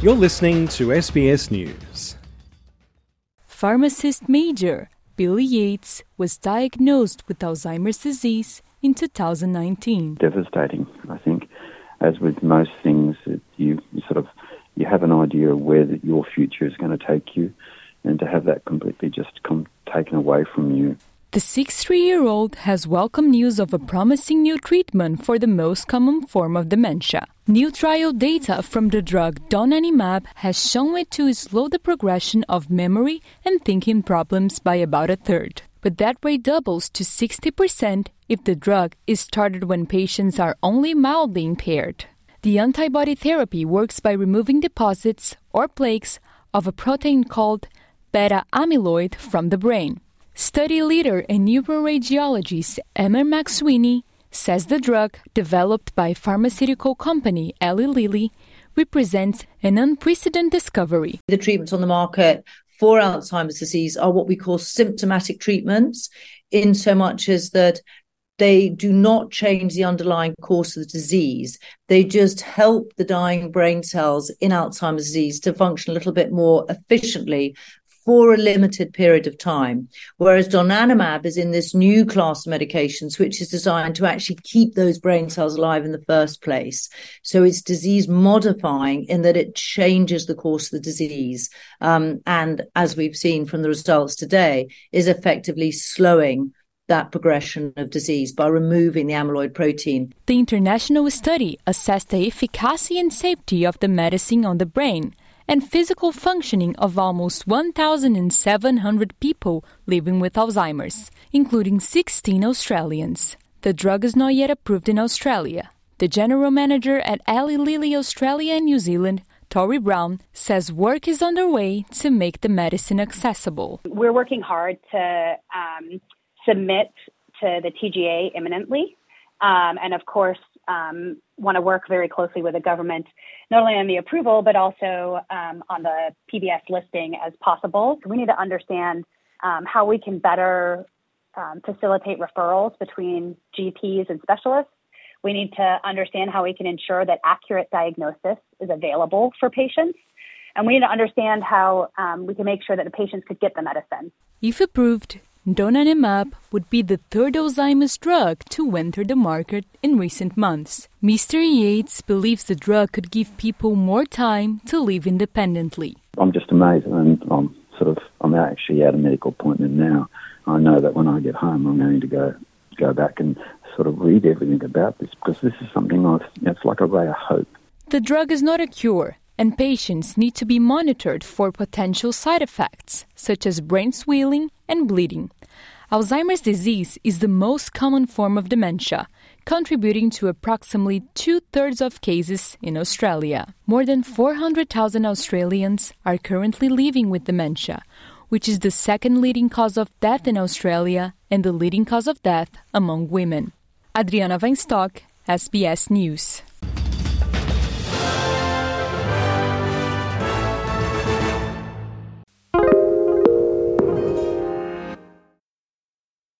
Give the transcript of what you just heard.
You're listening to SBS News. Pharmacist Major Billy Yates was diagnosed with Alzheimer's disease in 2019. Devastating, I think. As with most things, you sort of you have an idea of where the, your future is going to take you, and to have that completely just come taken away from you the 63 year old has welcomed news of a promising new treatment for the most common form of dementia. New trial data from the drug donanemab has shown it to slow the progression of memory and thinking problems by about a third. But that rate doubles to 60% if the drug is started when patients are only mildly impaired. The antibody therapy works by removing deposits or plaques of a protein called beta amyloid from the brain. Study leader and neuroradiologist Emma McSweeney says the drug, developed by pharmaceutical company Eli Lilly, represents an unprecedented discovery. The treatments on the market for Alzheimer's disease are what we call symptomatic treatments, in so much as that they do not change the underlying course of the disease. They just help the dying brain cells in Alzheimer's disease to function a little bit more efficiently for a limited period of time. Whereas donanemab is in this new class of medications, which is designed to actually keep those brain cells alive in the first place. So it's disease modifying in that it changes the course of the disease. Um, and as we've seen from the results today, is effectively slowing that progression of disease by removing the amyloid protein. The international study assessed the efficacy and safety of the medicine on the brain and physical functioning of almost 1,700 people living with Alzheimer's, including 16 Australians. The drug is not yet approved in Australia. The general manager at Eli Lilly Australia and New Zealand, Tori Brown, says work is underway to make the medicine accessible. We're working hard to um, submit to the TGA imminently. Um, and of course, um, want to work very closely with the government, not only on the approval, but also um, on the PBS listing as possible. We need to understand um, how we can better um, facilitate referrals between GPs and specialists. We need to understand how we can ensure that accurate diagnosis is available for patients. And we need to understand how um, we can make sure that the patients could get the medicine. If approved, Donanemab would be the third Alzheimer's drug to enter the market in recent months. Mr. Yates believes the drug could give people more time to live independently. I'm just amazed, and I'm sort of I'm actually at a medical appointment now. I know that when I get home, I'm going to go go back and sort of read everything about this because this is something I've. It's like a ray of hope. The drug is not a cure, and patients need to be monitored for potential side effects, such as brain swelling and bleeding. Alzheimer's disease is the most common form of dementia, contributing to approximately two thirds of cases in Australia. More than 400,000 Australians are currently living with dementia, which is the second leading cause of death in Australia and the leading cause of death among women. Adriana Weinstock, SBS News.